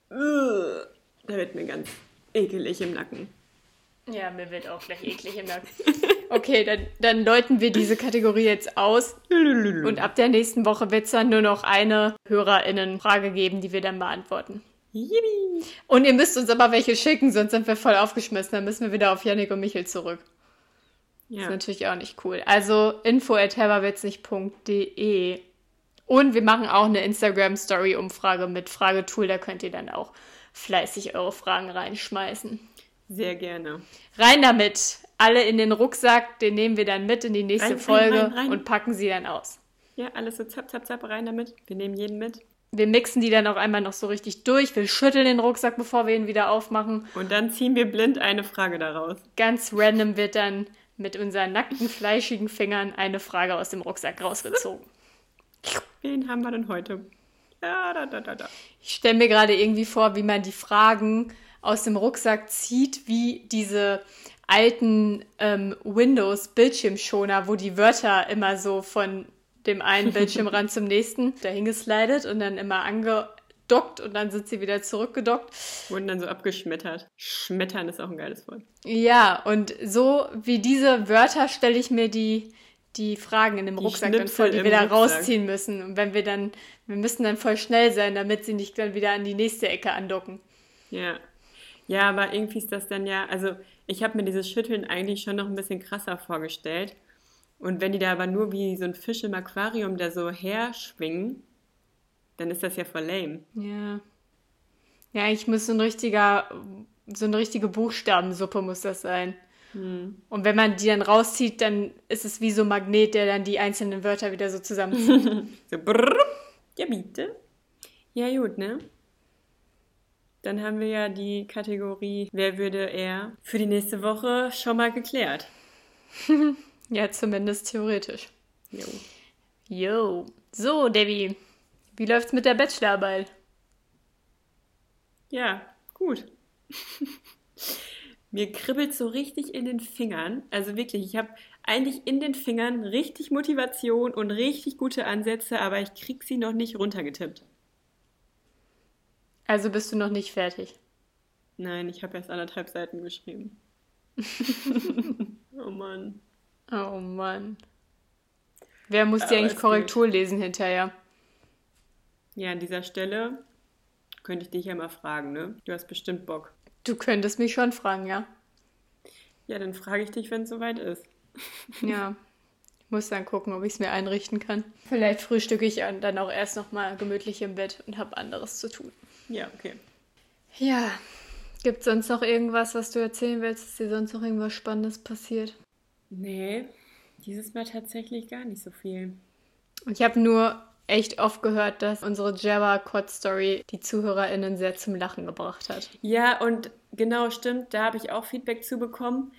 Da wird mir ganz ekelig im Nacken. Ja, mir wird auch gleich eklig im Nacken. Okay, dann, dann läuten wir diese Kategorie jetzt aus. Und ab der nächsten Woche wird es dann nur noch eine HörerInnen-Frage geben, die wir dann beantworten. Yippie. Und ihr müsst uns aber welche schicken, sonst sind wir voll aufgeschmissen. Dann müssen wir wieder auf Yannick und Michel zurück. Ja. ist natürlich auch nicht cool. Also info at info@herberwitznig.de und wir machen auch eine Instagram-Story-Umfrage mit Fragetool. Da könnt ihr dann auch fleißig eure Fragen reinschmeißen. Sehr gerne. Rein damit. Alle in den Rucksack, den nehmen wir dann mit in die nächste rein, Folge rein, rein, und packen sie dann aus. Ja, alles so zapp, zapp, zapp rein damit. Wir nehmen jeden mit. Wir mixen die dann auch einmal noch so richtig durch. Wir schütteln den Rucksack, bevor wir ihn wieder aufmachen. Und dann ziehen wir blind eine Frage daraus. Ganz random wird dann mit unseren nackten, fleischigen Fingern eine Frage aus dem Rucksack rausgezogen. Wen haben wir denn heute? Ja, da, da, da, da. Ich stelle mir gerade irgendwie vor, wie man die Fragen aus dem Rucksack zieht, wie diese alten ähm, Windows-Bildschirmschoner, wo die Wörter immer so von dem einen Bildschirmrand zum nächsten dahin geslidet und dann immer ange dockt und dann sind sie wieder zurückgedockt. Wurden dann so abgeschmettert. Schmettern ist auch ein geiles Wort. Ja, und so wie diese Wörter stelle ich mir die, die Fragen in dem Die Rucksack dann vor, die wir da Rucksack. rausziehen müssen. Und wenn wir dann, wir müssen dann voll schnell sein, damit sie nicht dann wieder an die nächste Ecke andocken. Ja. Ja, aber irgendwie ist das dann ja, also ich habe mir dieses Schütteln eigentlich schon noch ein bisschen krasser vorgestellt. Und wenn die da aber nur wie so ein Fisch im Aquarium da so herschwingen, dann ist das ja voll lame. Ja. Ja, ich muss so ein richtiger, so eine richtige Buchstabensuppe muss das sein. Hm. Und wenn man die dann rauszieht, dann ist es wie so ein Magnet, der dann die einzelnen Wörter wieder so zusammenzieht. So brrr. Ja, bitte. Ja, gut, ne? Dann haben wir ja die Kategorie Wer würde er für die nächste Woche schon mal geklärt. ja, zumindest theoretisch. Jo. Yo. So, Debbie. Wie läuft's mit der Bachelorarbeit? Ja, gut. Mir kribbelt so richtig in den Fingern. Also wirklich, ich habe eigentlich in den Fingern richtig Motivation und richtig gute Ansätze, aber ich krieg sie noch nicht runtergetippt. Also bist du noch nicht fertig. Nein, ich habe erst anderthalb Seiten geschrieben. oh Mann. Oh Mann. Wer muss Aber dir eigentlich Korrektur lesen hinterher? Ja, an dieser Stelle könnte ich dich ja mal fragen, ne? Du hast bestimmt Bock. Du könntest mich schon fragen, ja? Ja, dann frage ich dich, wenn es soweit ist. Ja. Ich muss dann gucken, ob ich es mir einrichten kann. Vielleicht frühstücke ich dann auch erst noch mal gemütlich im Bett und habe anderes zu tun. Ja, okay. Ja. Gibt es sonst noch irgendwas, was du erzählen willst? Ist dir sonst noch irgendwas Spannendes passiert? Nee, dieses Mal tatsächlich gar nicht so viel. Ich habe nur echt oft gehört, dass unsere Java Cod Story die ZuhörerInnen sehr zum Lachen gebracht hat. Ja, und genau, stimmt, da habe ich auch Feedback zu bekommen,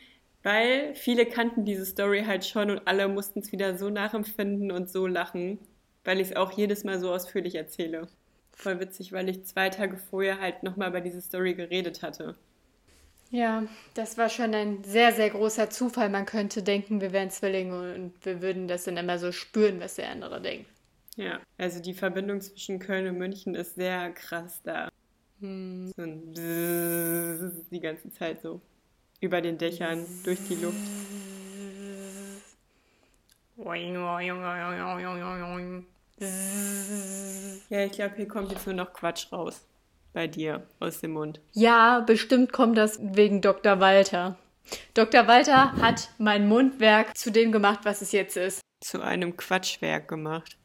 weil viele kannten diese Story halt schon und alle mussten es wieder so nachempfinden und so lachen, weil ich es auch jedes Mal so ausführlich erzähle. Voll witzig, weil ich zwei Tage vorher halt nochmal über diese Story geredet hatte. Ja, das war schon ein sehr, sehr großer Zufall. Man könnte denken, wir wären Zwillinge und wir würden das dann immer so spüren, was der andere denkt. Ja, also die Verbindung zwischen Köln und München ist sehr krass da. So ein Bzzz die ganze Zeit so. Über den Dächern, durch die Luft. Ja, ich glaube, hier kommt jetzt nur noch Quatsch raus. Bei dir, aus dem Mund. Ja, bestimmt kommt das wegen Dr. Walter. Dr. Walter hat mein Mundwerk zu dem gemacht, was es jetzt ist. Zu einem Quatschwerk gemacht.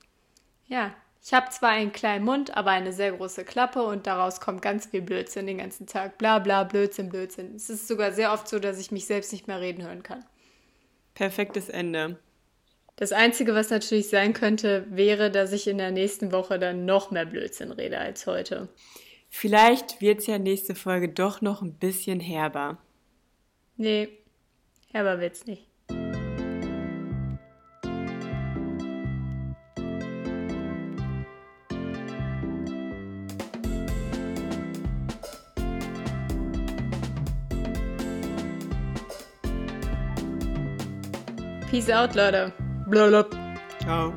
Ja, ich habe zwar einen kleinen Mund, aber eine sehr große Klappe und daraus kommt ganz viel Blödsinn den ganzen Tag. Bla bla, Blödsinn, Blödsinn. Es ist sogar sehr oft so, dass ich mich selbst nicht mehr reden hören kann. Perfektes Ende. Das Einzige, was natürlich sein könnte, wäre, dass ich in der nächsten Woche dann noch mehr Blödsinn rede als heute. Vielleicht wird es ja nächste Folge doch noch ein bisschen herber. Nee, herber wird's nicht. Peace out, Leute. Blablabla. Ciao.